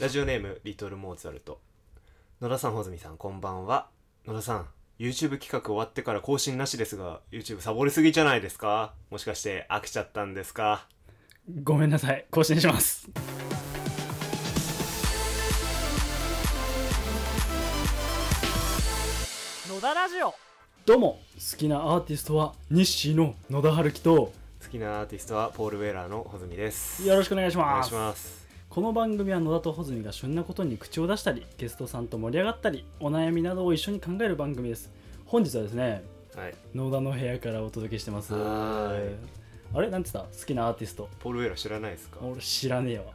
ラジオネームリトルモーツァルト。野田さん穂積さんこんばんは。野田さん YouTube 企画終わってから更新なしですが YouTube サボりすぎじゃないですか？もしかして飽きちゃったんですか？ごめんなさい。更新します。野田ラジオ。どうも好きなアーティストは日誌の野田春樹と好きなアーティストはポール・ウェーラーの穂積です。よろしくお願いしお願いますしますこの番組は野田と穂積が旬なことに口を出したりゲストさんと盛り上がったりお悩みなどを一緒に考える番組です。本日はですねはい。野田の部屋からお届けしてます。はあれ？なんつった？好きなアーティスト。ポール・ウェーラー知らないですか？俺知らねえわ。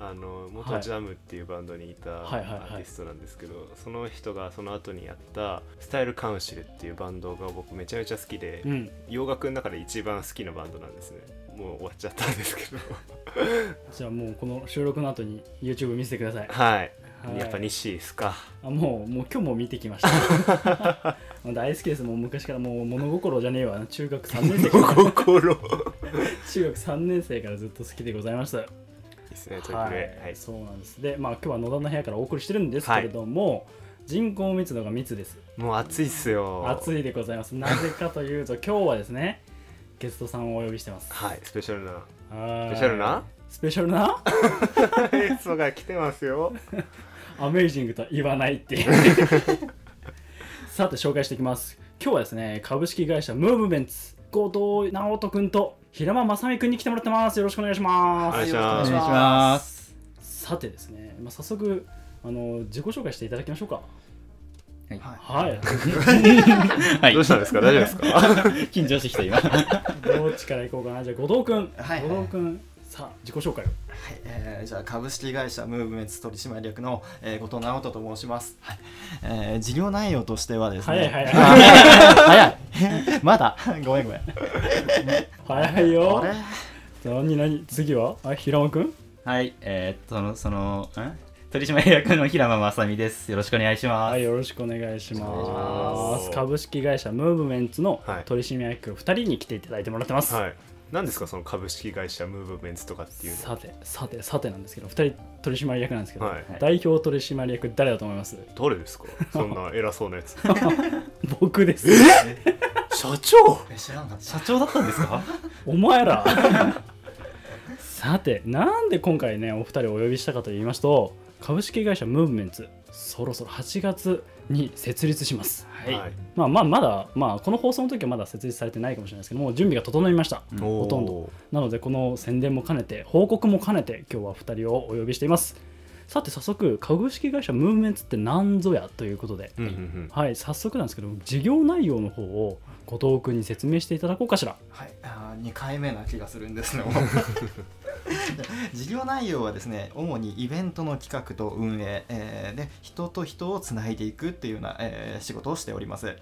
あの元はいジャムっていうバンドにいたアーティストなんですけど、その人がその後にやったスタイルカウンシルっていうバンドが僕めちゃめちゃ好きで、うん。洋楽の中で一番好きなバンドなんですねもう終わっちゃったんですけど。じゃあもうこの収録の後に YouTube 見せてください。はい、はい。やっぱ日誌ですか。あもうもう今日も見てきました。大好きです。もう昔からもう物心じゃねえわ。中学3年生から。心。い中学3年生からずっと好きでございましたいですねといはい、そうなんです。でまあ今日は野田の部屋からお送りしてるんですけれども、人口密度が密です。もう暑いっすよ。暑いでございます。なぜかというと今日はですねゲストさんをお呼びしてます。はいスペシャルな。はい。スペシャルな？スペシャルな？ゲストが来てますよ。アメイジングとは言わないっていう。さて紹介していきます。今日はですね株式会社ムーブメンツ後藤直人君と平間正美君に来てもらってます。よろしくお願いします。お願いしおます。願いします。さてですね、まあ、早速あの自己紹介していただきましょうかはい。はい。はい。どうしたんですか？大丈夫ですか？緊張してきた今。はどっちから行こうかな。じゃあ後藤君、はい。後藤君さあ自己紹介を。はい、えーじゃあ株式会社ムーブメンツ取締役の、えー後藤直人と申します、はい。えー事業内容としてはですね。早い早い。早い。まだ？ごめんごめん。早いよ。何何？次は？あ平間君い。えーっと、その、その、ん取締役の平間正美です。よろしくお願いします。はい、よろしくお願いしま。ます。す株式会社ムーブメンツのはい。取締役2人に来ていただいてもらってます。はい。何ですかその株式会社ムーブメンツとかっていうのさて、さて、さてなんですけど、2人取締役なんですけど、はい。代表取締役誰だと思います？誰ですか？そんな偉そうなやつ。僕です。社長？え知らなかった。社長だったんですか？お前ら。さて、なんで今回ね、お二人をお呼びしたかと言いますと、株式会社ムーブメンツ、そろそろ8月に設立します。はい。まあまあ、まだ、まあ、この放送の時はまだ設立されてないかもしれないですけども、準備が整いました。ほとんど。なのでこの宣伝も兼ねて報告も兼ねて今日は2人をお呼びしています。さて早速株式会社ムーブメンツって何ぞやということで、うんうんうん。はい早速なんですけど事業内容の方を後藤君に説明していただこうかしら。はい、あ2回目な気がするんですね。事業内容はですね主にイベントの企画と運営、えーで人と人をつないでいくっていうような、えー仕事をしております。か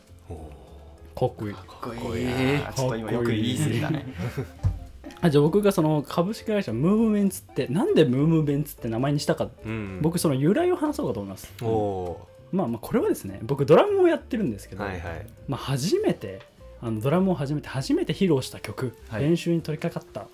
っこいい。かっこいいこいい。なちょっと今よく言い過ぎたね。あじゃあ僕がその株式会社ムーブメンツってなんでムーブメンツって名前にしたか。うん。僕その由来を話そうかと思います。おおまあまあこれはですね僕ドラムをやってるんですけど、ーはいはい。まあ、初めてあのドラムを始めて初めて披露した曲、はい。練習に取り掛かった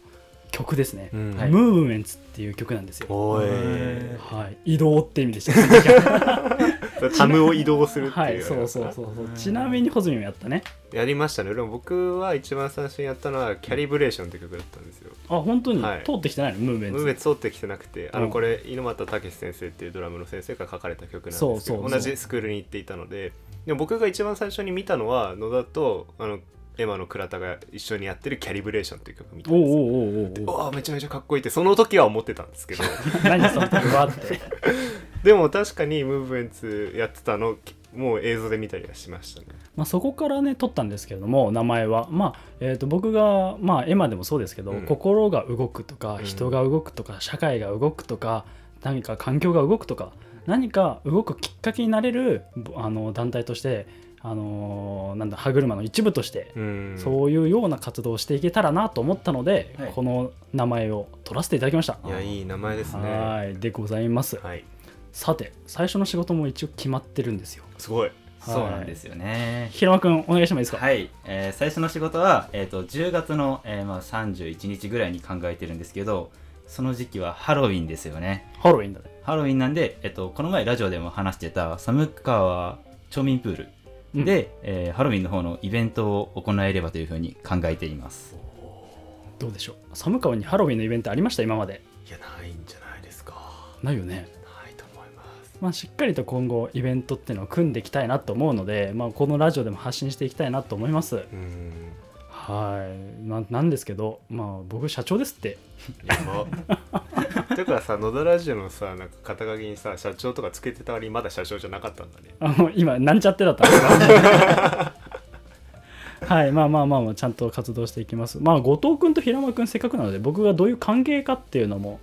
曲ですね、うん。はい。ムーブメンツっていう曲なんですよ、はい、移動って意味でした タムを移動するっていうはいそうそうそうそう。ちなみにホズミもやったね。やりましたね。でも僕は一番最初にやったのはキャリブレーションって曲だったんですよ。あ本当に、はい。通ってきてないの？ムーブメンツ。ムーブメンツ通ってきてなくてあうん。のこれ猪俣武先生っていうドラムの先生が書かれた曲なんですけどそうそうそう。同じスクールに行っていたのででも僕が一番最初に見たのは野田とあのエマの倉田が一緒にやってる「キャリブレーション」っていう曲を見たんですよ。おうおうおうおうわあめちゃめちゃかっこいいってその時は思ってたんですけど。何その時はってでも確かにムーブメンツやってたのもう映像で見たりはしましたね。まあ、そこからね取ったんですけれども名前は、まあえー、と僕が、まあ、エマでもそうですけど、うん。心が動くとかうん。人が動くとか、社会が動くとか何か環境が動くとか何か動くきっかけになれるぼあの団体として、あのーなんだ歯車の一部として、うん。そういうような活動をしていけたらなと思ったので、はい。この名前を取らせていただきました。いやいい名前ですね。はい。でございます。はいさて最初の仕事も一応決まってるんですよ。すごい。そうなんですよね。平間君お願いしてもいいですか、はい、えー最初の仕事は、えー、と10月の、えーまあ、31日ぐらいに考えてるんですけど、その時期はハロウィンですよね。ハロウィンだね。ハロウィンなんで、えっと、この前ラジオでも話してた寒川町民プールで、えーハロウィンの方のイベントを行えればというふうに考えています。どうでしょう？寒川にハロウィンのイベントありました？今まで。いやないんじゃないですか。ないよねまあ、しっかりと今後イベントっていうのを組んでいきたいなと思うので、まあ、このラジオでも発信していきたいなと思います。うんはい。ななんですけどまあ僕社長ですって。だ からさ野田ラジオのさなんか肩書きにさ社長とかつけてた割にまだ社長じゃなかったんだね。あの今なんちゃってだった はい。まあまあまあまあちゃんと活動していきます。まあ後藤君と平間君せっかくなので僕がどういう関係かっていうのもはい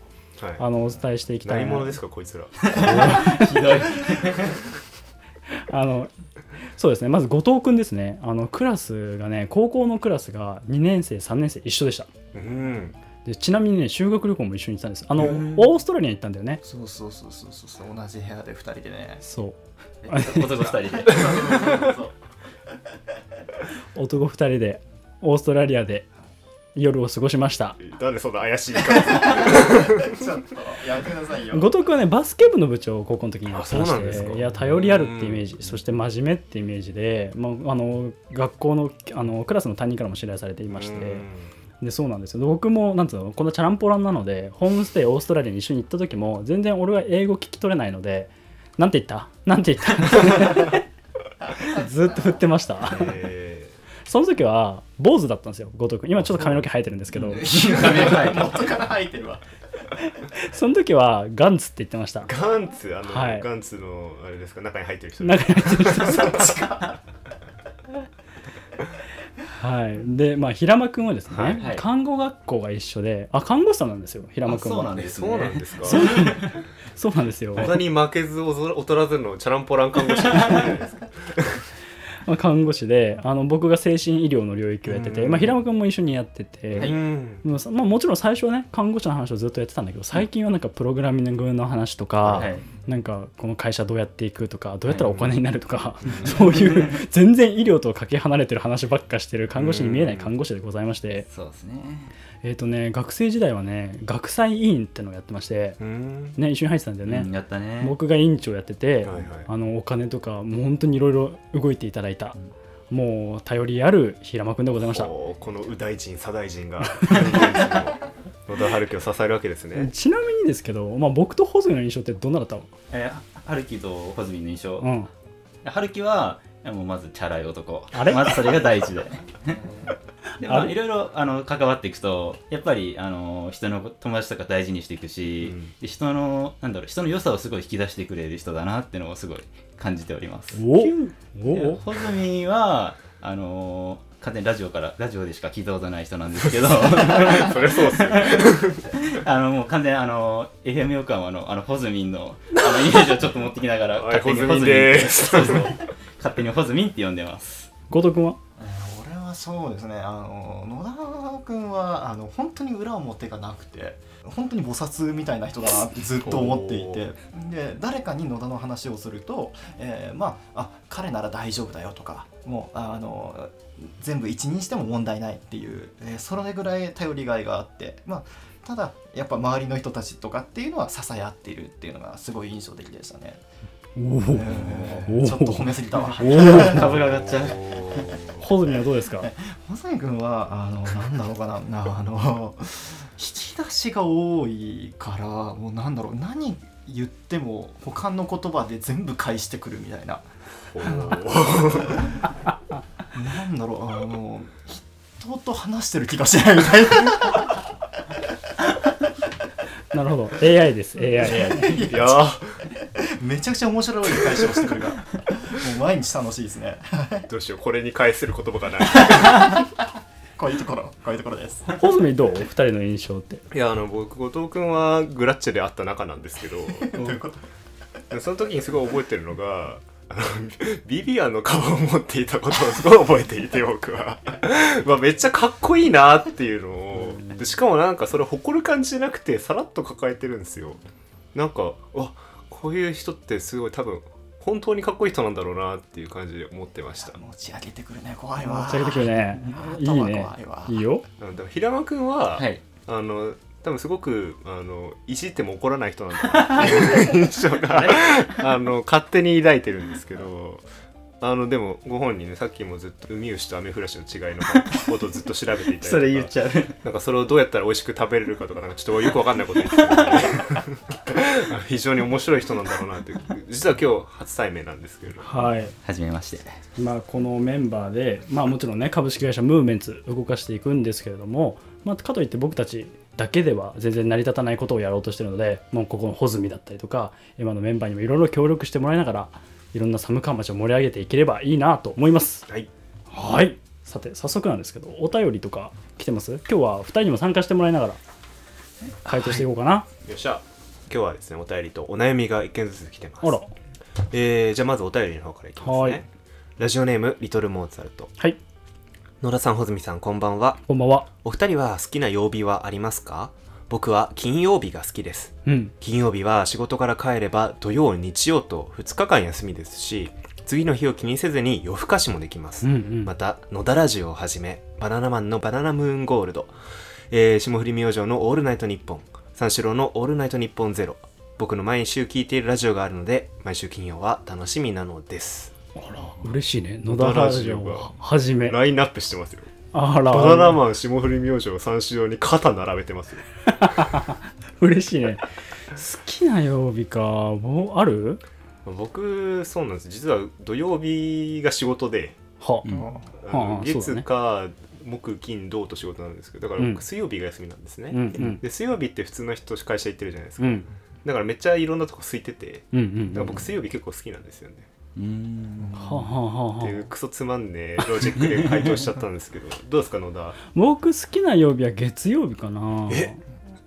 あのお伝えしていきたいな。何者ですかこいつら。ひどい。あのそうですね。まず後藤君ですね。あのクラスがね高校のクラスが2年生3年生一緒でした。うん。でちなみにね修学旅行も一緒に行ったんです。あのへー。オーストラリアに行ったんだよね。そうそうそうそうそう。そう同じ部屋で2人でね。そう。男二人で。男2人でオーストラリアで夜を過ごしました。なんでそんな怪しいか。ちょっとやめてくださいよ。後藤君はねバスケ部の部長を高校の時にやってましていや頼りあるってイメージそして真面目ってイメージで、まあ、あの学校のあのクラスの担任からも信頼されていましてでそうなんですよ。で僕もなんつうのこのチャランポランなのでホームステイオーストラリアに一緒に行った時も全然俺は英語聞き取れないのでなんて言った？なんて言った？ずっと振ってました。えその時は坊主だったんですよ後藤君今ちょっと髪の毛生えてるんですけど。元から生えてるわ。その時はガンツって言ってました。ーガンツ？あの、はい。ガンツのあれですか？中に入ってる人中に入ってる人はい。でまあ平間君はですね、はい。はい。看護学校が一緒であ看護師さんなんですよ平間君は。あそうなんですね。そうなんですか？そう。なんですよ、他に負けず劣らずのチャランポラン看護師じゃないですかまあ、看護師であの僕が精神医療の領域をやってて、うん。まあ、平間君も一緒にやってて、うん。もうさまあ、もちろん最初はね看護師の話をずっとやってたんだけど最近はなんかプログラミングの話とか、はいなんかこの会社どうやっていくとかどうやったらお金になるとか、そういう 全然医療とかけ離れてる話ばっかしてる看護師に見えない看護師でございまして、そうですね。えっ、とね学生時代はね学祭委員ってのをやってまして、うん。ね、一緒に入ってたんだよね、うんやったね。僕が委員長やってて、はいはい。あのお金とかもう本当にいろいろ動いていただいた、もう頼りある平間君でございました。この右大臣左大臣が 野田春樹を支えるわけですね。ちなみにですけど、まあ、僕と穂積の印象ってどんなだったの？えー春樹と穂積の印象、うん。春樹はもうまずチャラい男。あれ？まずそれが第一で。でまあいろいろあの関わっていくとやっぱりあの人の友達とか大事にしていくし、うん。で人のなんだろう人の良さをすごい引き出してくれる人だなっていうのをすごい感じております。お？でお穂積はあの完全にラジオからラジオでしか聞いたことない人なんですけど。それそうっすよ あのもう完全にあの FM 横浜のあのホズミンのあのイメージをちょっと持ってきながらはい勝手にホズミンです。そうそう勝手にホズミンって呼んでます。後藤君は？えー俺はそうですね。あの野田君はあの本当に裏表がなくて本当に菩薩みたいな人だなってずっと思っていて。で誰かに野田の話をすると、えーまああ彼なら大丈夫だよとかもうあの全部一任しても問題ないっていう、えーそれぐらい頼りがいがあってまあただやっぱ周りの人たちとかっていうのは支え合っているっていうのがすごい印象的でしたね。ちょっと褒めすぎたわ。株が上がっちゃう。穂積はどうですか？細井君はあのなんだろうかな。なあの引き出しが多いからもうなんだろう。何言っても他の言葉で全部返してくるみたいな。なんだろう。あの人と話してる気がしないみたいななるほど。AI です。AI いやめちゃくちゃ面白い返しをしてくるからもう毎日楽しいですね。ー どうしよう。これに返せる言葉がない。こういうところ。こういうところです。穂積どう？二人の印象って。いやあの僕後藤君はグラッチェで会った仲なんですけど。どういうこと？その時にすごい覚えてるのがあの ビビアンの顔を持っていたことをすごい覚えていて僕は。まあめっちゃかっこいいなっていうのをでしかもなんかそれ誇る感じじゃなくてさらっと抱えてるんですよ。なんかわこういう人ってすごい多分本当にかっこいい人なんだろうなっていう感じで思ってました。持ち上げてくるね怖いわ。持ち上げてくるね。いい頭ね。怖いわ。いいよ。で平間君は、はい。あの多分すごくあのいじっても怒らない人なんだなっていう 印象があの勝手に抱いてるんですけどあのでもご本人ねさっきもずっとウミウシとアメフラシの違いのことをずっと調べていたりとかそれ言っちゃうなんかそれをどうやったら美味しく食べれるかとかなんかちょっとよくわかんないこと言ってた 非常に面白い人なんだろうなって実は今日初対面なんですけれど。はい。はじめまして。まあ、このメンバーで、まあ、もちろんね株式会社ムーブメンツ動かしていくんですけれども、まあ、かといって僕たちだけでは全然成り立たないことをやろうとしてるのでもうここの穂積だったりとか今のメンバーにもいろいろ協力してもらいながらいろんな寒川町を盛り上げていければいいなと思います。はい。はい。さて早速なんですけどお便りとか来てます？今日は2人にも参加してもらいながら回答していこうかな、よっしゃ。今日はですねお便りとお悩みが一件ずつ来てます。あら。えー、じゃあまずお便りの方からいきますはい。ねラジオネームリトルモーツァルト。はい。野田さん穂積さんこんばんは。こんばんは。お二人は好きな曜日はありますか？僕は金曜日が好きです。うん。金曜日は仕事から帰れば土曜日曜と2日間休みですし次の日を気にせずに夜更かしもできます、うんうん。また野田ラジオをはじめバナナマンのバナナムーンゴールド、えー霜降り明星のオールナイトニッポン三四郎のオールナイトニッポンゼロ僕の毎週聞いているラジオがあるので毎週金曜は楽しみなのです。あら嬉しいね。野田ラジオをはじめ。ラインナップしてますよあら。バナナマン霜降り明星三四郎に肩並べてますよ。嬉しいね。好きな曜日か。もうある？僕そうなんです。実は土曜日が仕事では、うん。あうだ月ねか木金土と仕事なんですけどだからうん。僕水曜日が休みなんですね、うんうん。で水曜日って普通の人会社行ってるじゃないですか、うん。だからめっちゃいろんなとこ空いててうんうん。だから僕水曜日結構好きなんですよね、うーん。はあはあはあってはあいうクソつまんねえロジックで回答しちゃったんですけど。どうですか野田？僕好きな曜日は月曜日かな。え？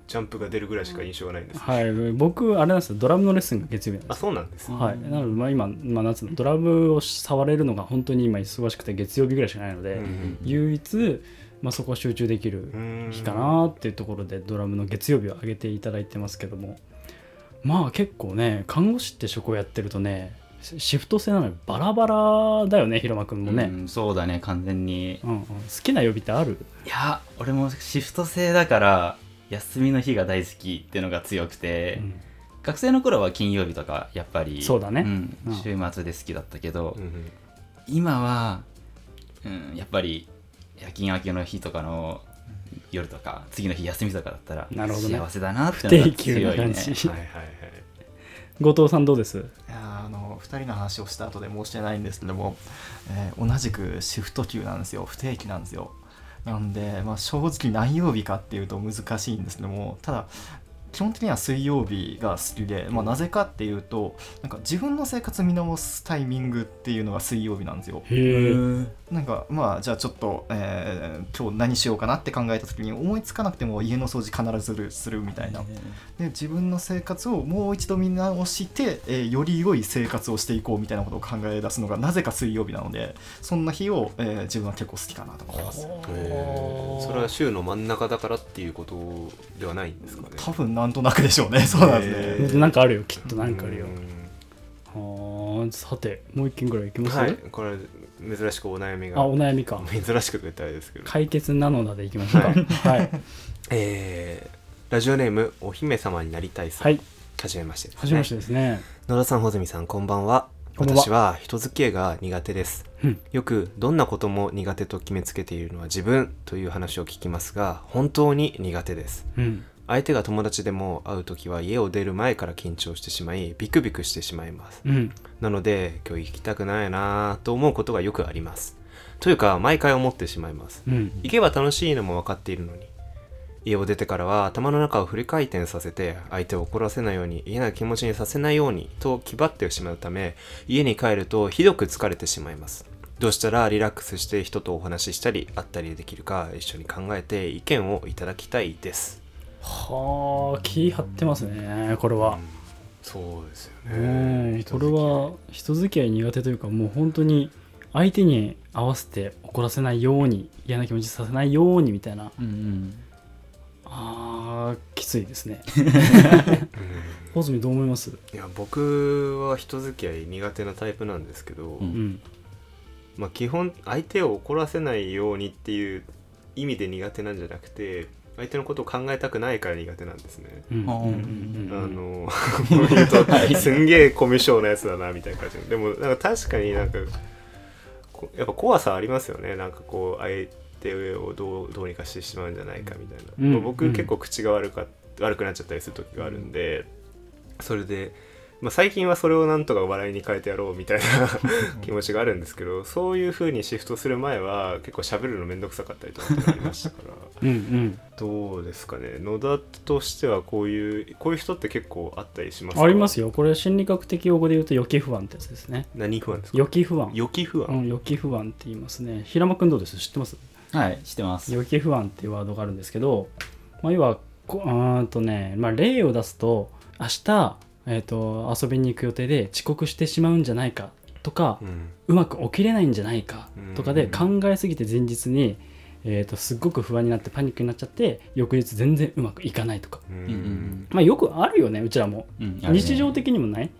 ジャンプが出るぐらいしか印象がないんですはい。僕あれなんですよ。ドラムのレッスンが月曜日なんあですそうなんです、はい、なのでまあ今、まあ、なんつうのドラムを触れるのが本当に今忙しくて月曜日ぐらいしかないので、うん唯一、まあ、そこは集中できるうん日かなっていうところでドラムの月曜日を上げていただいてますけども。まあ結構ね看護師って職をやってるとねシシフト制なのにバラバラだよね広間くんもね、うんそうだね完全に。うんうん。好きな曜日ってある？いや俺もシフト制だから休みの日が大好きっていうのが強くて、うん。学生の頃は金曜日とかやっぱり。そうだね。ん。うん。週末で好きだったけど、うんうん。今は、うん、やっぱり夜勤明けの日とかの夜とか次の日休みとかだったらなるほどね。幸せだなって不定のが強いね。感じ、はいはいはい後藤さんどうです？いやあの2人の話をした後で申し訳ないんですけども、えー同じくシフト級なんですよ。不定期なんですよ。なんで、まあ、正直何曜日かっていうと難しいんですけどもただ基本的には水曜日が好きで、まあ、なぜかっていうとなんか自分の生活見直すタイミングっていうのが水曜日なんですよ。なんかまあじゃあちょっと、えー今日何しようかなって考えた時に思いつかなくても家の掃除必ずするするみたいな。で自分の生活をもう一度見直して、えーより良い生活をしていこうみたいなことを考え出すのがなぜか水曜日なのでそんな日を、えー自分は結構好きかなと思います。えー。それは週の真ん中だからっていうことではないんですかね。多分なんとなくでしょうね。そうなんですね、えなんかあるよきっとなんかあるよ。うん。はあさてもう一件ぐらいいきます、はいこれ珍しくお悩みが。あお悩みか。珍しくと言ったらあれですけど。解決なのだでいきましょうか。はい。えーラジオネームお姫様になりたいさん、はい。はじめましてですね。はじめましてですね。野田さん穂積さんこんばんは。こんばんは。私は人付き合いが苦手です。うん。よくどんなことも苦手と決めつけているのは自分という話を聞きますが本当に苦手です。うん相手が友達でも会う時は家を出る前から緊張してしまいビクビクしてしまいます。うん。なので今日行きたくないなぁと思うことがよくあります。というか毎回思ってしまいます。うん。行けば楽しいのも分かっているのに。家を出てからは頭の中をフル回転させて相手を怒らせないように嫌な気持ちにさせないようにと気張ってしまうため家に帰るとひどく疲れてしまいます。どうしたらリラックスして人とお話ししたり会ったりできるか一緒に考えて意見をいただきたいですはあ気張ってますねこれは。そうですようんこれは人付き合い苦手というかもう本当に相手に合わせて怒らせないように嫌な気持ちさせないようにみたいな。うんうん。あーきついですね。穂積どう思います？いや僕は人付き合い苦手なタイプなんですけど、うんうん。まあ基本相手を怒らせないようにっていう意味で苦手なんじゃなくて相手のことを考えたくないから苦手なんですね。あの言うとすんげえコミュ障なやつだなみたいな感じででもなんか確かになんかこやっぱ怖さありますよね。なんかこう相手をどうどうにかしてしまうんじゃないかみたいな、うん。まあ僕うん。結構口が悪か悪くなっちゃったりする時があるんでそれで、まあ、最近はそれをなんとか笑いに変えてやろうみたいな気持ちがあるんですけどそういう風にシフトする前は結構喋るのめんどくさかったりとかありましたから。うんうん。どうですかね。野田としてはこういうこういう人って結構あったりしますか？ありますよ。これ心理学的用語で言うと予期不安ってやつですね。何不安ですか？予期不安。予期不安、うん、予期不安って言いますね。平間くんどうです？知ってます？はい知ってます。予期不安っていうワードがあるんですけど、まあ、要はこうーんとね、まあ、例を出すと明日、えー、と遊びに行く予定で遅刻してしまうんじゃないかとか、うん。うまく起きれないんじゃないかとかで考えすぎて前日に、えー、とすっごく不安になってパニックになっちゃって翌日全然うまくいかないとか、うん。うんうんまあ、よくあるよねうちらも、うん日常的にもない。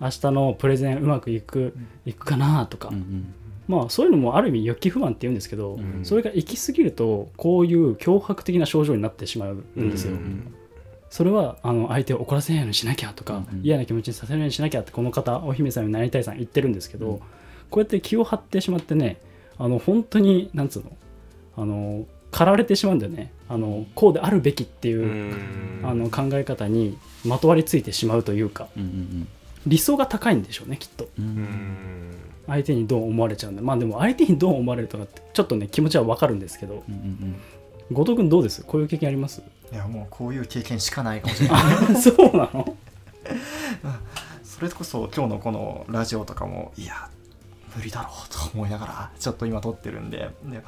明日のプレゼンうまくいくいくかなとか、うんうんまあそういうのもある意味予期不安って言うんですけど、うん。それが行き過ぎるとこういう脅迫的な症状になってしまうんですよ。うんそれはあの相手を怒らせないようにしなきゃとか、うんうん。嫌な気持ちにさせないようにしなきゃってこの方お姫様になりたいさん言ってるんですけど、うん。こうやって気を張ってしまってねあの本当になんつうのあの駆られてしまうんだよね。あのこうであるべきっていうう、ん。あの考え方にまとわりついてしまうというかうんうん理想が高いんでしょうねきっと。うんううん。ん相手にどう思われちゃうんだまあでも相手にどう思われるとかってちょっとね気持ちはわかるんですけど。うんうん。後藤君どうです？こういう経験あります？いやもうこういう経験しかないかもしれない。あそうなの？それこそ今日のこのラジオとかもいや無理だろうと思いながらちょっと今撮ってるんで。で、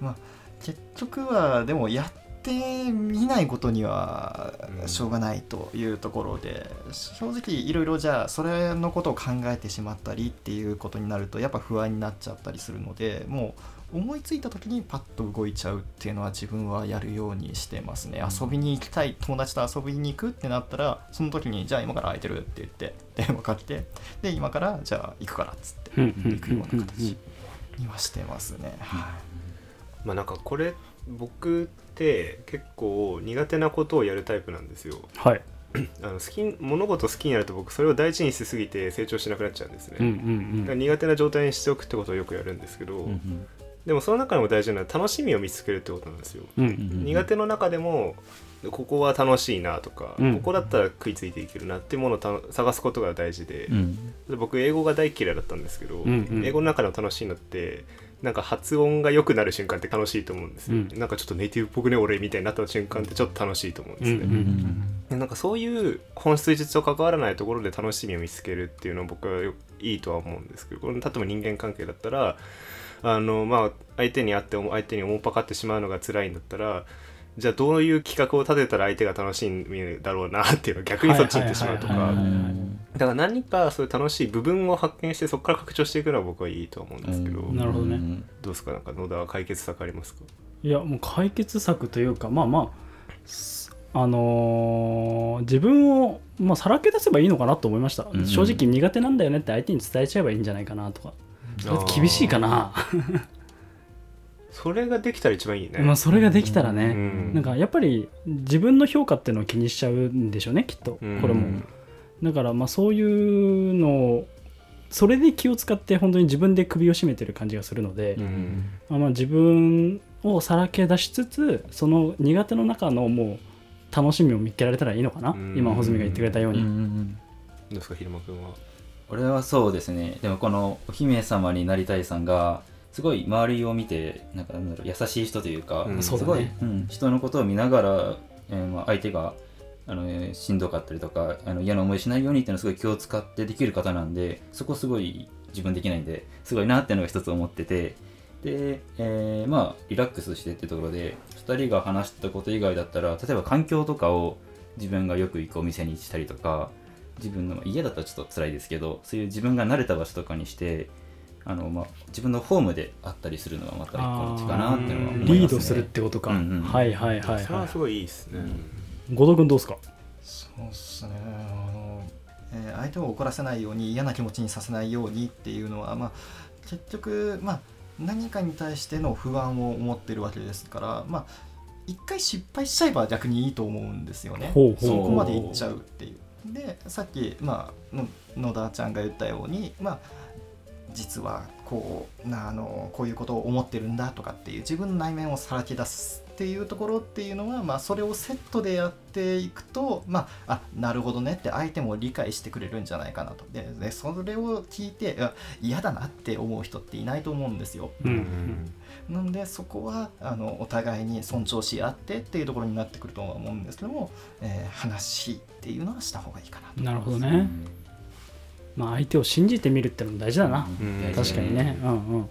まあ、結局はでもやってみないことにはうん。しょうがないというところで、正直いろいろじゃあそれのことを考えてしまったりっていうことになるとやっぱ不安になっちゃったりするのでもう思いついた時にパッと動いちゃうっていうのは自分はやるようにしてますね。遊びに行きたい友達と遊びに行くってなったらその時にじゃあ今から空いてるって言って 電話かけてで今からじゃあ行くからっつって行くような形にはしてますね、はまあなんかこれ僕って結構苦手なことをやるタイプなんですよ。はい。あの好き物事好きになると僕それを大事にしすぎて成長しなくなっちゃうんですね、うんうん。だから苦手な状態にしておくってことをよくやるんですけど、うんうんでもその中でも大事なのは楽しみを見つけるってことなんですよ、うん。ううんん苦手の中でもここは楽しいなとか、うん。ここだったら食いついていけるなっていうものをた探すことが大事で,、うん。で僕英語が大嫌いだったんですけど、うんうん。英語の中でも楽しいのってなんか発音が良くなる瞬間って楽しいと思うんですよ、うん。なんかちょっとネイティブっぽくね俺みたいになった瞬間ってちょっと楽しいと思うんですね、うんうんでなんかそういう本質と関わらないところで楽しみを見つけるっていうのは僕はよいいとは思うんですけどこの例えば人間関係だったらあのまあ相手に会って相手におもっぱかってしまうのが辛いんだったらじゃあどういう企画を立てたら相手が楽しみだろうなっていうのを逆にそっちに行ってしまうとか。はいはいはいはいだから何かそういう楽しい部分を発見してそこから拡張していくのは僕はいいと思うんですけど、うん。なるほどね。うんどうですか？なんか野田は解決策ありますかいやもう解決策というかまあまあすあのー自分を、まあ、さらけ出せばいいのかなと思いました、うん正直苦手なんだよねって相手に伝えちゃえばいいんじゃないかなとか？厳しいかな、それができたら一番いいね、まあそれができたらね、うん。なんかやっぱり自分の評価っていうのを気にしちゃうんでしょうねきっと。こうん。れも、だからまあそういうのをそれで気を使って本当に自分で首を絞めてる感じがするので、うん。まあまあ自分をさらけ出しつつその苦手の中のもう楽しみを見つけられたらいいのかな、うん。今穂積が言ってくれたように、うん。うん。うん。どうですか昼間くんは？俺はそうですね。でもこのお姫様になりたいさんがすごい周りを見てなんかなんだろう優しい人というか、うん。すごい、うん人のことを見ながら、えーまあ、相手があの、えーしんどかったりとかあの嫌な思いしないようにっていうのはすごい気を使ってできる方なんでそこすごい自分できないんですごいなっていうのが一つ思っててで、えーまあリラックスしてってところで2人が話したこと以外だったら例えば環境とかを自分がよく行くお店にしたりとか自分の家だったらちょっと辛いですけどそういう自分が慣れた場所とかにしてあの、まあ、自分のホームであったりするのはまた一個の手かなっていうのは思います、ね、リードするってことか、うんうんはいはいはいはそれはすごいいいですね、い後藤君どうですか？そうっすね。あの、えー相手を怒らせないように嫌な気持ちにさせないようにっていうのは、まあ、結局、まあ、何かに対しての不安を持ってるわけですから、まあ、一回失敗しちゃえば逆にいいと思うんですよね。ほうほう。そこまでいっちゃうっていう。でさっき、まあ、野田ちゃんが言ったように、まあ、実はこうなあのこういうことを思ってるんだとかっていう自分の内面をさらけ出すっていうところっていうのは、まあ、それをセットでやっていくと、まあ、あなるほどねって相手も理解してくれるんじゃないかなと。ででそれを聞いてあ嫌だなって思う人っていないと思うんですよ。ううんん。なのでそこはあのお互いに尊重し合ってっていうところになってくるとは思うんですけども、えー話っていうのはした方がいいかなと。なるほどね、うん。まあ相手を信じてみるってのも大事だな、うん。確かにね。うんうん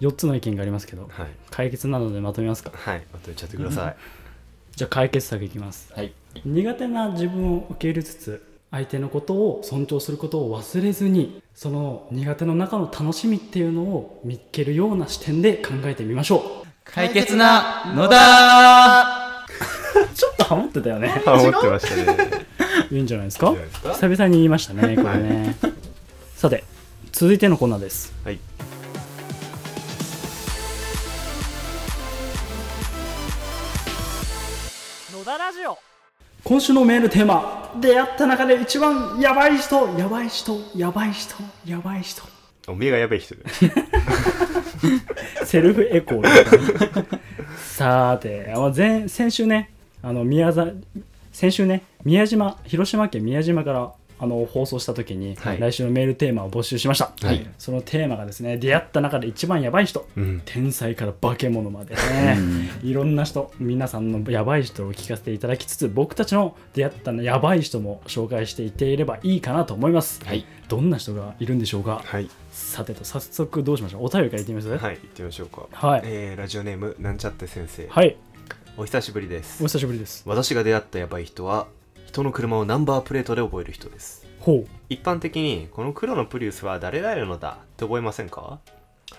4つの意見がありますけどはい。解決なのでまとめますか。はいまとめちゃってください。じゃあ解決策いきます。はい。苦手な自分を受け入れつつ相手のことを尊重することを忘れずにその苦手の中の楽しみっていうのを見っけるような視点で考えてみましょ解決な野田。う ちょっとハモってたよね。あ思ってましたね。いいんじゃないですか？いいんじゃないですか？久々に言いましたねこれね。さて続いてのコーナーです。はいジオ今週のメールテーマ。出会った中で一番やばい人。やばい人。やばい人。やばい人。おめえがやべえ人だよ。セルフエコー。でさてあの前先週ねあの宮ざ先週ね宮島広島県宮島からあの放送した時に、はい。来週のメールテーマを募集しました、はい。そのテーマがですね出会った中で一番やばい人。うん。天才から化け物までね、いろんな人皆さんのやばい人を聞かせていただきつつ僕たちの出会ったやばい人も紹介していっていればいいかなと思います、はい。どんな人がいるんでしょうか？はい。さてと早速どうしましょう？お便りからいってみます？はい行ってみましょうか。はい。えーラジオネームなんちゃって先生。はい。お久しぶりです。お久しぶりです。私が出会ったやばい人は人の車をナンバープレートで覚える人です。ほ一般的にこの黒のプリウスは誰々のだって覚えませんか、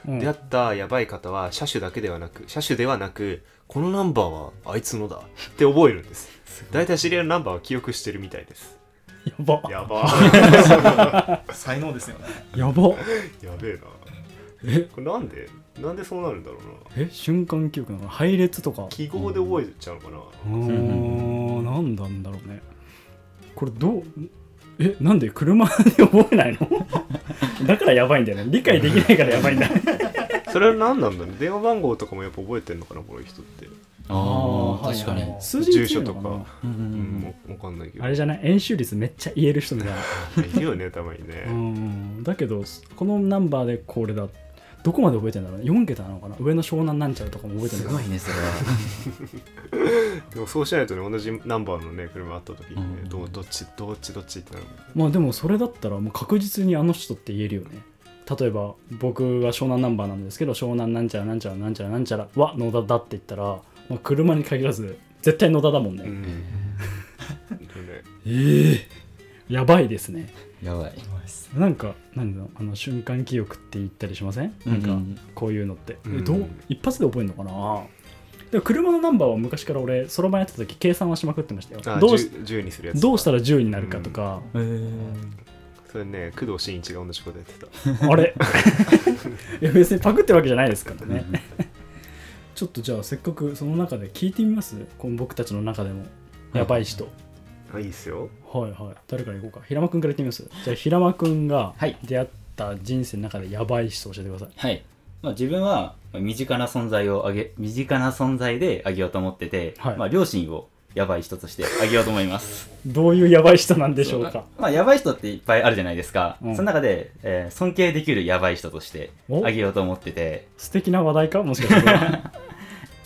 う、うん。出会ったやばい方は車種だけではなく車種ではなくこのナンバーはあいつのだって覚えるんです。大体知り合いのナンバーは記憶してるみたいです。やば。やば。才能ですよね。やば。やべえな。え？これなんで？なんでそうなるんだろうな。え？瞬間記憶なの？配列とか？記号で覚えちゃうのかな、うー。ん何なんだろうねこれどうえなんで？車で覚えないの？だからやばいんだよね。理解できないからやばいんだ。それは何なんだろう電話番号とかもやっぱ覚えてんのかな？この人って。ああ確かに。数字住所とか。うんううん。んもうわかんないけど。あれじゃない？演習率めっちゃ言える人みたいないるよねたまにね、うん。だけどこのナンバーでこれだどこまで覚えてんだろうね。4桁なのかな。上の湘南なんちゃらとかも覚えてるすごいねそれ。はでもそうしないとね同じナンバーのね車あった時にね、うん。どうどっちどっちどっちってなるまあでもそれだったらもう確実にあの人って言えるよね。例えば僕は湘南ナンバーなんですけど湘南なんちゃらなんちゃらなんちゃらなんちゃらは野田だって言ったら、まあ、車に限らず絶対野田だもんね、うん、ええやばいですねやばいなんかなんだろうあの瞬間記憶って言ったりしません、なんかこういうのって、うんえどう？一発で覚えるのかな？でも車のナンバーは昔から俺そろばんやってた時計算はしまくってましたよ。あどうし 10, 10にするやつ。どうしたら10になるかとか、それね工藤新一が同じことやってた。あれ？いや別にパクってるわけじゃないですからね。ちょっとじゃあせっかくその中で聞いてみます？この僕たちの中でも。やばい人、あいいっすよ。はいはい。誰からいこうか。平間くんから言ってみます。じゃあ平間くんがはい。出会った人生の中でやばい人教えてください。はい、まあ、自分はまあ身近な存在をあげ身近な存在であげようと思ってて、はい。まあ、両親をやばい人としてあげようと思います。どういうやばい人なんでしょうか。まあ、やばい人っていっぱいあるじゃないですか、うん。その中で、えー尊敬できるやばい人としてお。あげようと思ってて。素敵な話題か？もしかしたら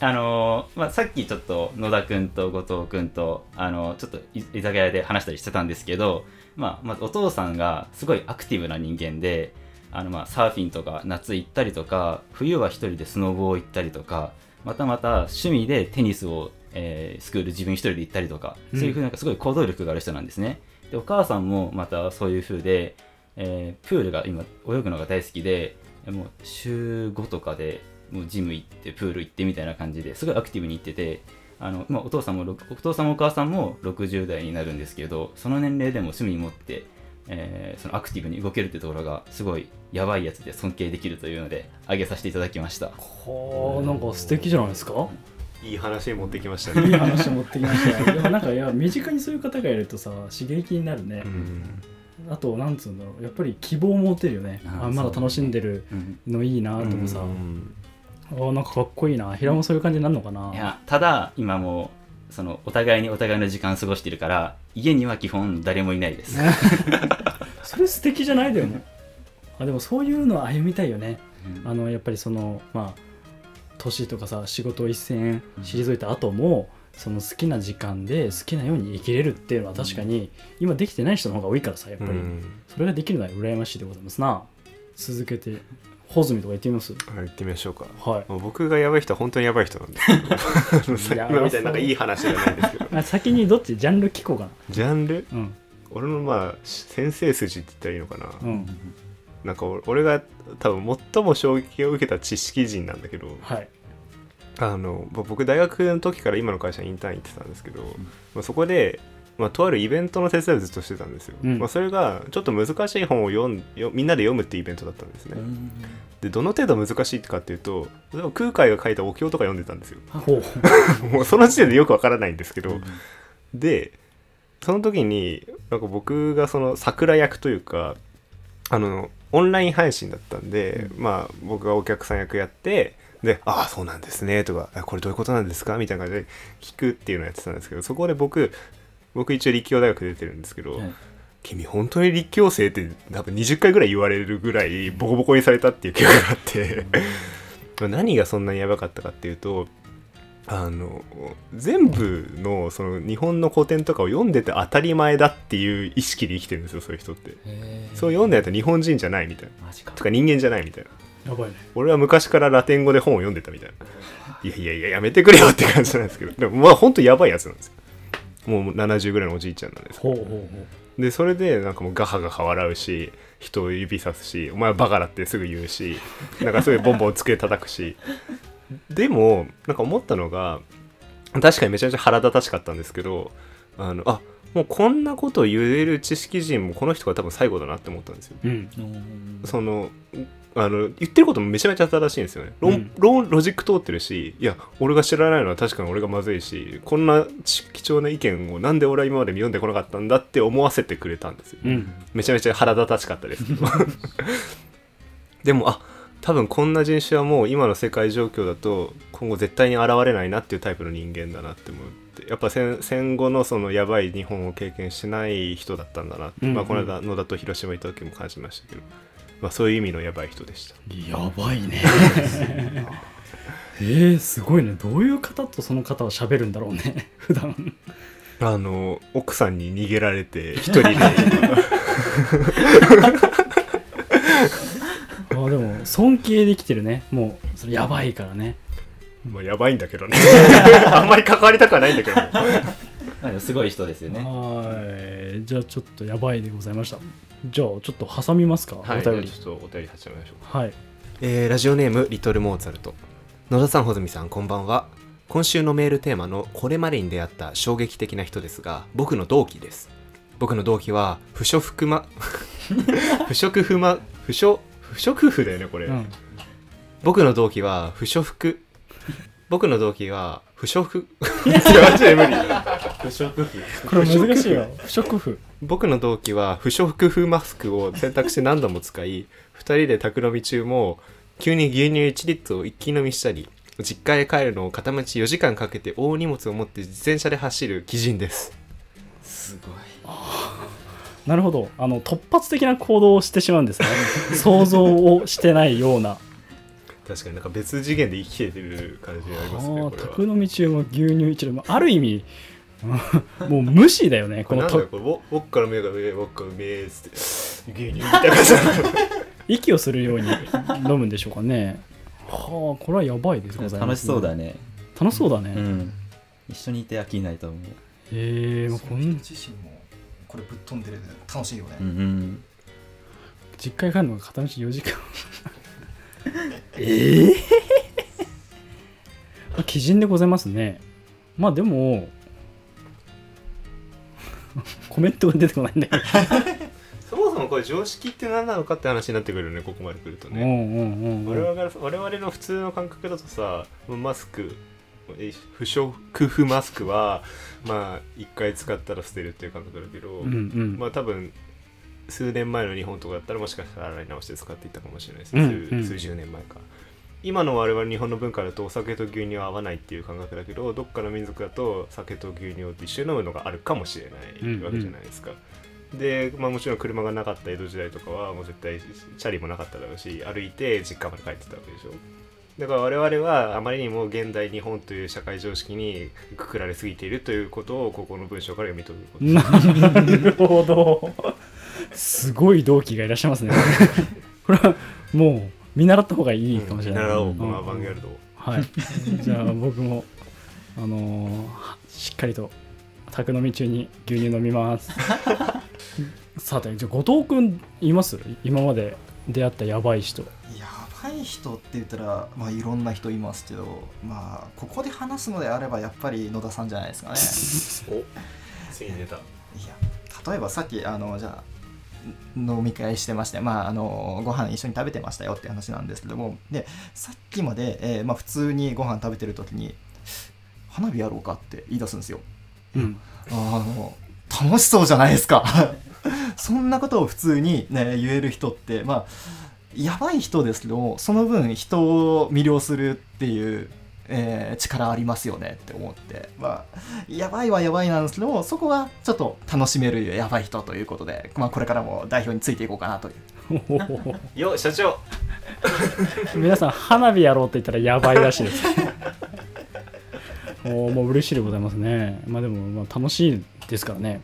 あのーまあ、さっきちょっと野田くんと後藤くんと、あのーちょっとい居酒屋で話したりしてたんですけど、まあ、まずお父さんがすごいアクティブな人間であのまあサーフィンとか夏行ったりとか冬は一人でスノボを行ったりとかまたまた趣味でテニスを、えースクール自分一人で行ったりとかそういうふうなんかすごい行動力がある人なんですね。でお母さんもまたそういう風で、えープールが今泳ぐのが大好きでもう週5とかでもうジム行ってプール行ってみたいな感じですごいアクティブに行っててあの、まあ、お父さんもろお父さんもお母さんも60代になるんですけどその年齢でも趣味持って、えーそのアクティブに動けるってところがすごいやばいやつで尊敬できるというので挙げさせていただきました。はあなんか素敵じゃないですか？いい話持ってきました いいね話持ってきましたよ でもなんかいや身近にそういう方がいるとさ刺激になるね。う、ん。あとなんつうんだろう。やっぱり希望を持てるよね。ああまだ楽しんでるうん。のいいなとかさ、うんあなんかかっこいいな。平尾もそういう感じになるのかな。いやただ今もうそのお互いにお互いの時間過ごしてるから家には基本誰もいないです、それ素敵じゃないだよねあでもそういうの歩みたいよね。うん。あのやっぱりそのまあ年とかさ仕事を一線退いた後も、その好きな時間で好きなように生きれるっていうのは確かに、今できてない人の方が多いからさやっぱり、うん。それができるのは羨ましいでございますな。続けて穂積とか言ってみます？はい行ってみましょうか。はい。僕がやばい人は本当にやばい人なんですけど。今みたいな なんかいい話じゃないんですけど。あ 先にどっちジャンル聞こうかジャンル？なうん。俺のまあ先生筋って言ったらいいのかな、うんなんか俺俺が多分最も衝撃を受けた知識人なんだけど。はい。あのぼ僕大学の時から今の会社にインターン行ってたんですけど、まあ、そこで、まあ、とあるイベントの手伝いをずっとしてたんですよ、うん。まあ、それがちょっと難しい本を読んよみんなで読むっていうイベントだったんですね、でどの程度難しいかっていうと例えば空海が書いたお経とか読んでたんですよ。もうその時点でよくわからないんですけど、でその時になんか僕がその桜役というかあのオンライン配信だったんで、まあ僕がお客さん役やってで「ああそうなんですね」とかあ「これどういうことなんですか?」みたいな感じで聞くっていうのをやってたんですけどそこで僕僕一応立教大学出てるんですけど、はい。君本当に立教生って多分20回ぐらい言われるぐらいボコボコにされたっていう記憶があって。まあ何がそんなにやばかったかっていうとあの全部のその日本の古典とかを読んでて当たり前だっていう意識で生きてるんですよそういう人って。そう読んでないと日本人じゃないみたいな。とか人間じゃないみたいな。やばいね。俺は昔からラテン語で本を読んでたみたいな。いやいやいややめてくれよって感じなんですけど。でもまあ本当やばいやつなんですよもう70ぐらいのおじいちゃんなんですけど。でそれでなんかもうガハガハ笑うし人を指さすしお前はバカだってすぐ言うしなんかすごいボンボン机叩くし。でもなんか思ったのが確かにめちゃめちゃ腹立たしかったんですけどあのあもうこんなことを言える知識人もこの人が多分最後だなって思ったんですよ。ううん。そのあの言ってることもめちゃめちゃ正しいんですよね。論、うん。論ロジック通ってるしいや俺が知らないのは確かに俺がまずいしこんなち貴重な意見をなんで俺は今まで読んでこなかったんだって思わせてくれたんですよ、うん。めちゃめちゃ腹立たしかったですけど。でもあ多分こんな人種はもう今の世界状況だと今後絶対に現れないなっていうタイプの人間だなって思ってやっぱ戦戦後のそのやばい日本を経験してない人だったんだなって、うんうん。まあ、この間野田と広島行った時も感じましたけど、まあ、そういう意味のやばい人でした。やばいね。えー、すごいね。どういう方とその方は喋るんだろうね。普段。あの奥さんに逃げられて一人で。あでも尊敬できてるね。もうそれやばいからねもうやばいんだけどね。あんまり関わりたくはないんだけどすごい人ですよね。はい。じゃあちょっとやばいでございました。じゃあちょっと挟みますか、はい。お便り。ちょっとお便り始めましょう。はい。えーラジオネームリトルモーツァルト。野田さん穂積さんこんばんは。今週のメールテーマのこれまでに出会った衝撃的な人ですが僕の同期です。僕の同期は不織布ま 不織布ま不織不織布だよねこれ、うん。僕の同期は不織布僕の同期は不織布。マジで無理。不織布。これ難しいよ。不織布。僕の同期は不織布マスクを選択して何度も使い2人で宅飲み中も急に牛乳1リットルを一気飲みしたり実家へ帰るのを片道4時間かけて大荷物を持って自転車で走る鬼人です。すごい。なるほど。あの突発的な行動をしてしまうんですね。想像をしてないような確かになんか別次元で生きてる感じがありますね宅飲み中も牛乳一度ある意味 もう無視だよねこのこれなんだよとこれウォウォッカの目が上ウォッカの目っつって牛乳みたいな息をするように飲むんでしょうかね。はあこれはやばいですございま楽しす、そうだね。楽しそうだね、うん。一緒にいて飽きないと思う。ええもうこん自身もこれぶっ飛んでる楽しいよね、うんうん。実家に帰るのが片道4時間 ええま あ基準でございますね。まあでも コメントが出てこないんだけど、そもそもこれ常識って何なのかって話になってくるよねここまで来るとね、うんうんうんうん。我々が我々の普通の感覚だとさマスクえ不織布マスクはまあ一回使ったら捨てるっていう感覚だけど、うんうん。まあ多分数年前の日本とかだったらもしかしたら洗い直して使っていったかもしれないです、うんうん。数数十年前か。今の我々日本の文化だとお酒と牛乳は合わないっていう感覚だけどどっかの民族だと酒と牛乳を一緒に飲むのがあるかもしれないわけじゃないですか、で、まあ、もちろん車がなかった江戸時代とかはもう絶対チャリもなかっただろうし歩いて実家まで帰ってたわけでしょ。だから我々はあまりにも現代日本という社会常識にくくられすぎているということをここの文章から読み取ることなるほどすごい同期がいらっしゃいますね。これはもう見習った方がいいかもしれない、習おう、んこのアバンギャルド。をはい。じゃあ僕もあのーしっかりと宅飲み中に牛乳飲みます。さてじゃあ後藤君います？今まで出会ったやばい人。やばい人って言ったら、まあ、いろんな人いますけど、まあ、ここで話すのであればやっぱり野田さんじゃないですかね。おついに出た。いや例えばさっきあのじゃあ飲み会してまして、まあ、あのご飯一緒に食べてましたよって話なんですけどもでさっきまで、えーまあ、普通にご飯食べてる時に花火やろうかって言い出すんですよ。うんあの楽しそうじゃないですか そんなことを普通に、ね、言える人ってまあやばい人ですけどもその分人を魅了するっていう、えー力ありますよねって思って。まあやばいはやばいなんですけどもそこはちょっと楽しめるやばい人ということで、まあ、これからも代表についていこうかなという。よ社長。皆さん花火やろうって言ったらやばいらしいです。おーもう嬉しいでございますね。まあでもまあ楽しいですからね。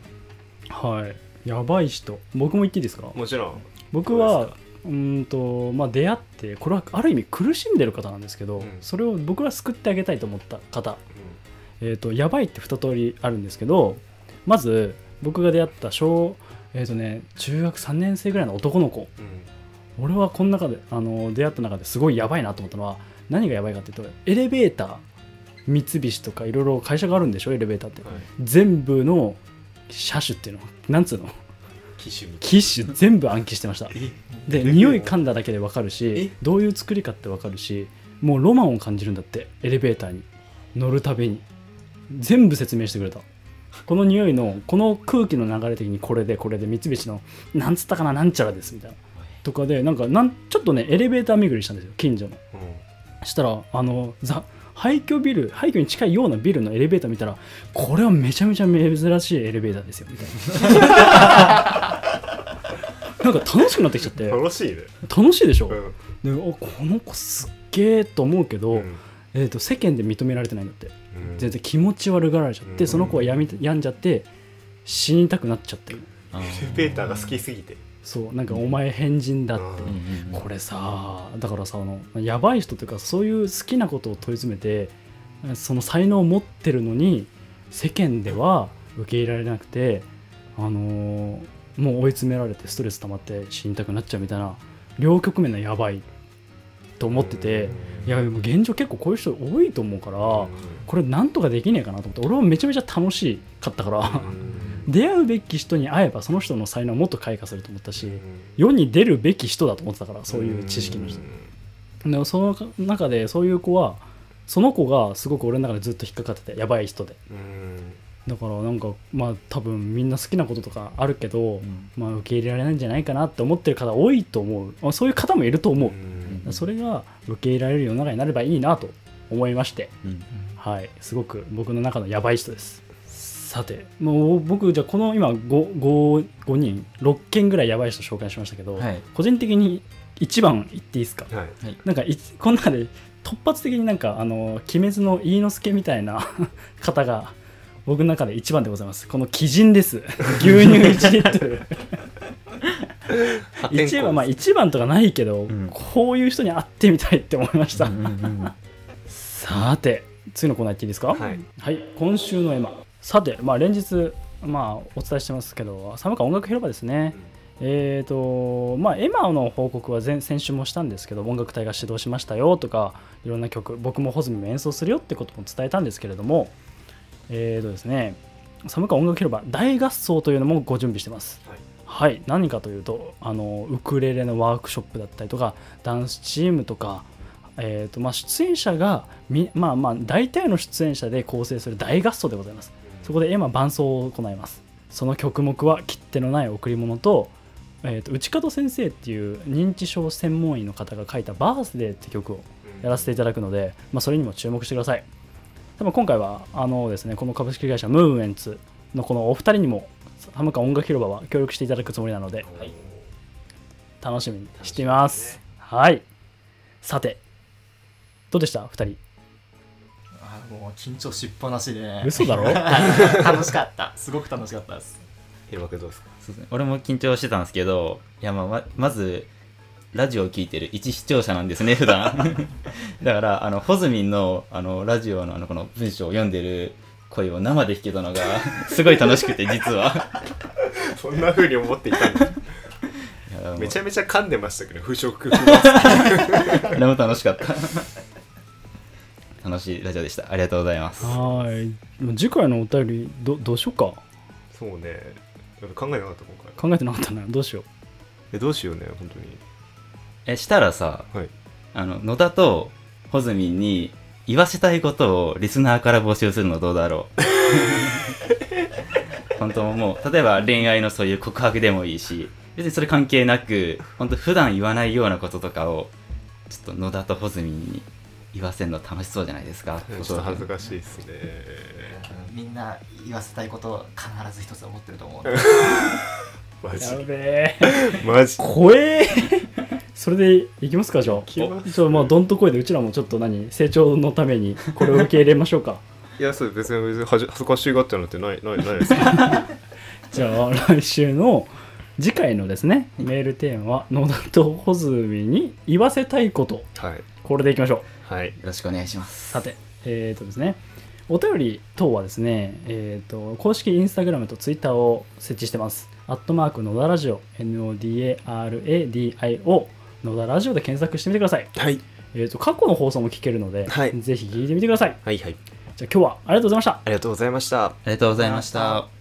はい。やばい人。僕も言っていいですか？もちろん。僕はうーんとまあ出会ってこれはある意味苦しんでる方なんですけど、うん。それを僕は救ってあげたいと思った方。えー、とやばいって2通りあるんですけどまず僕が出会った小、えーとね、中学3年生ぐらいの男の子。うん。うん俺はこの中であの出会った中ですごいやばいなと思ったのは何がやばいかっていうとエレベーター三菱とかいろいろ会社があるんでしょエレベーターって、はい。全部の車種っていうのなんつうの機種みたい機種全部暗記してました。え？で匂い噛んだだけで分かるしえ？どういう作りかって分かるしもうロマンを感じるんだってエレベーターに乗るたびに。全部説明してくれた。この匂いのこの空気の流れ的にこれでこれで三菱のなんつったかななんちゃらですみたいな。とかでなんかなんちょっとねエレベーター巡りしたんですよ近所の。うん。したらあのザ廃墟ビル廃墟に近いようなビルのエレベーター見たらこれはめちゃめちゃ珍しいエレベーターですよみたいな。なんか楽しくなってきちゃって。楽しいね。楽しいでしょ、うん。でおこの子すっげえと思うけど、うん。えー、と世間で認められてないんだって。うん。全然気持ち悪がられちゃって、うん。その子はやみ病んじゃって死にたくなっちゃってる。エレベーターが好きすぎてそうなんかお前変人だって、うん。これさだからさあのやばい人というかそういう好きなことを問い詰めてその才能を持ってるのに世間では受け入れられなくて、あのーもう追い詰められてストレス溜まって死にたくなっちゃうみたいな両極面のやばいと思ってて、いや現状結構こういう人多いと思うから、これなんとかできねえかなと思って俺はめちゃめちゃ楽しかったから、うん出会うべき人に会えばその人の才能をもっと開花すると思ったし、うん。世に出るべき人だと思ってたからそういう知識の人、でもその中でそういう子はその子がすごく俺の中でずっと引っかかっててやばい人で。うん。だからなんかまあ多分みんな好きなこととかあるけど、うん。まあ受け入れられないんじゃないかなって思ってる方多いと思う。あそういう方もいると思う、うん。それが受け入れられる世の中になればいいなと思いまして。うん。はい。すごく僕の中のやばい人ですさて。もう僕じゃあこの今 5, 5, 5人6件ぐらいやばい人紹介しましたけど、はい。個人的に1番言っていいですか？はい。なんかい この中で突発的になんかあの鬼滅の飯之助みたいな 方が僕の中で一番でございます。この鬼人です。牛乳1リットル一番まあ一番とかないけど、ん。こういう人に会ってみたいって思いました、うんうんうん。さて次のコーナーいっていいですか？はい。はい、今週のエマさて、まあ、連日、まあ、お伝えしてますけど寒川音楽広場ですね、えーとまあ、エマの報告は前先週もしたんですけど音楽隊が指導しましたよとかいろんな曲僕もホズミも演奏するよってことも伝えたんですけれどもえーとですね寒川音楽広場大合奏というのもご準備してます。はい。はい。何かというとあのウクレレのワークショップだったりとかダンスチームとか、えーとまあ、出演者がみ、まあ、まあ大体の出演者で構成する大合奏でございますそこでエマ伴奏を行います。その曲目は切手のない贈り物と,、えーと内門先生っていう認知症専門医の方が書いた「バースデー」って曲をやらせていただくので、まあ、それにも注目してください。多分今回はあのですねこの株式会社ムーンエンツのこのお二人にもハムカ音楽広場は協力していただくつもりなので、楽しみにしています、はい。さてどうでした？二人。あもう緊張しっぱなしで。嘘だろ？楽しかった。すごく楽しかったです。平幕どうですか？そうですね。俺も緊張してたんですけどいやまあままずラジオを聞いてる一視聴者なんですね普段。だからあのホズミンのあのラジオのあのこの文章を読んでる声を生で弾けたのが すごい楽しくて実は。そんな風に思っていたんだめちゃめちゃ噛んでましたけど不織布あれも楽しかった楽しいラジオでした。ありがとうございます。はい。次回のお便りどどうしようか？そうね。考えなかった今回。考えてなかったな。どうしよう？えどうしようね本当に。えしたらさはい。あの野田とホズミンに言わせたいことをリスナーから募集するのどうだろう？本当もう例えば恋愛のそういう告白でもいいし別にそれ関係なく本当普段言わないようなこととかをちょっと野田とホズミンに言わせるの楽しそうじゃないですか。ちょっと恥ずかしいですね。みんな言わせたいことを必ず一つ思ってると思う マジ。やべえ。マジ。怖え。それでいきますかじゃあ。きます。ちょまあどんと声でうちらもちょっと何成長のためにこれを受け入れましょうか。いやそう別に別に恥ずかしがってなんてないないないです。け どじゃあ来週の次回のですねメールテーマは野田と穂積に言わせたいこと。はい。これでいきましょうはいよろしくお願いしますさてえっ、とですねお便り等はですね、えー、と公式インスタグラムとツイッターを設置してます。アットマーク野田ラジオ NODARADIO 野田ラジオで検索してみてください。はいえー、と過去の放送も聞けるので、はいぜひ聞いてみてください。はいはいじゃあ今日はありがとうございました。ありがとうございましたありがとうございました